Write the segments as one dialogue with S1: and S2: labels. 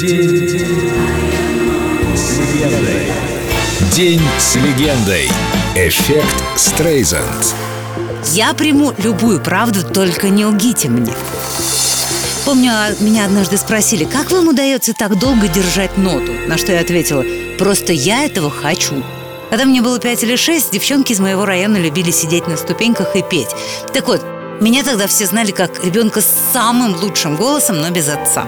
S1: День с легендой. День с легендой. Эффект Стрейзанд.
S2: Я приму любую правду, только не лгите мне. Помню, а, меня однажды спросили, как вам удается так долго держать ноту? На что я ответила, просто я этого хочу. Когда мне было пять или шесть, девчонки из моего района любили сидеть на ступеньках и петь. Так вот, меня тогда все знали как ребенка с самым лучшим голосом, но без отца.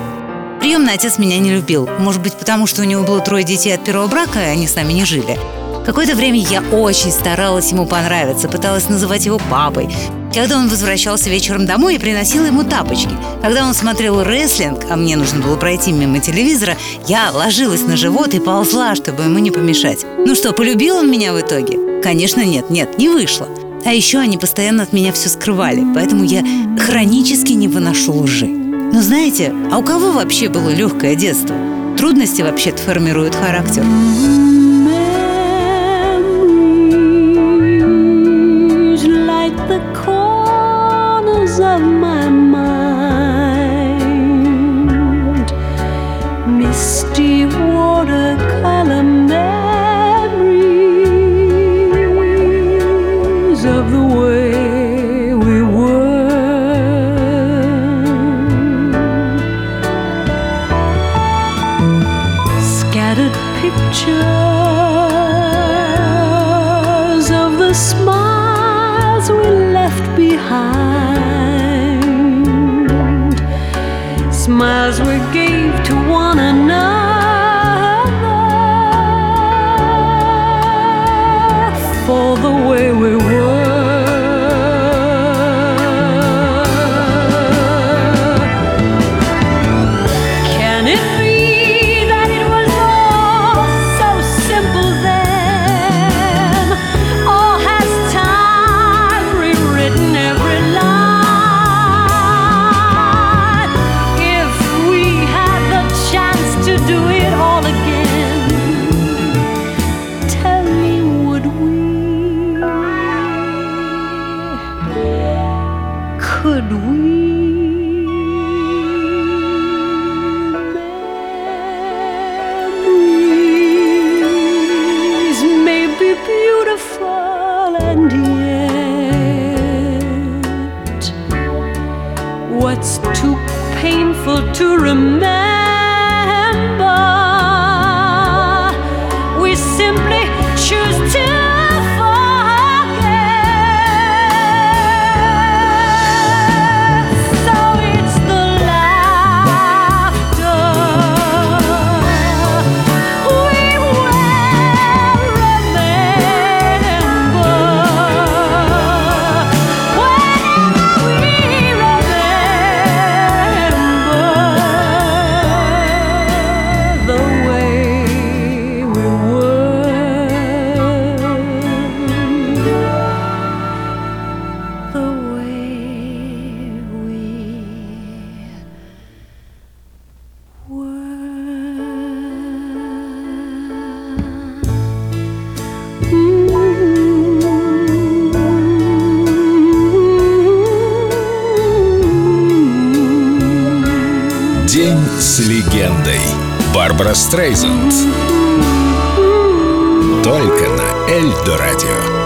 S2: Приемный отец меня не любил. Может быть, потому что у него было трое детей от первого брака, и они с нами не жили. Какое-то время я очень старалась ему понравиться, пыталась называть его папой. Когда он возвращался вечером домой, я приносила ему тапочки. Когда он смотрел рестлинг, а мне нужно было пройти мимо телевизора, я ложилась на живот и ползла, чтобы ему не помешать. Ну что, полюбил он меня в итоге? Конечно, нет, нет, не вышло. А еще они постоянно от меня все скрывали, поэтому я хронически не выношу лжи. Но знаете, а у кого вообще было легкое детство? Трудности вообще-то формируют характер.
S3: Of the way pictures of the smiles we left behind, smiles we gave to one another Could we? Memories may be beautiful and yet what's too painful to remember
S1: С легендой. Барбара Стрейзанд. Только на Эльдо радио.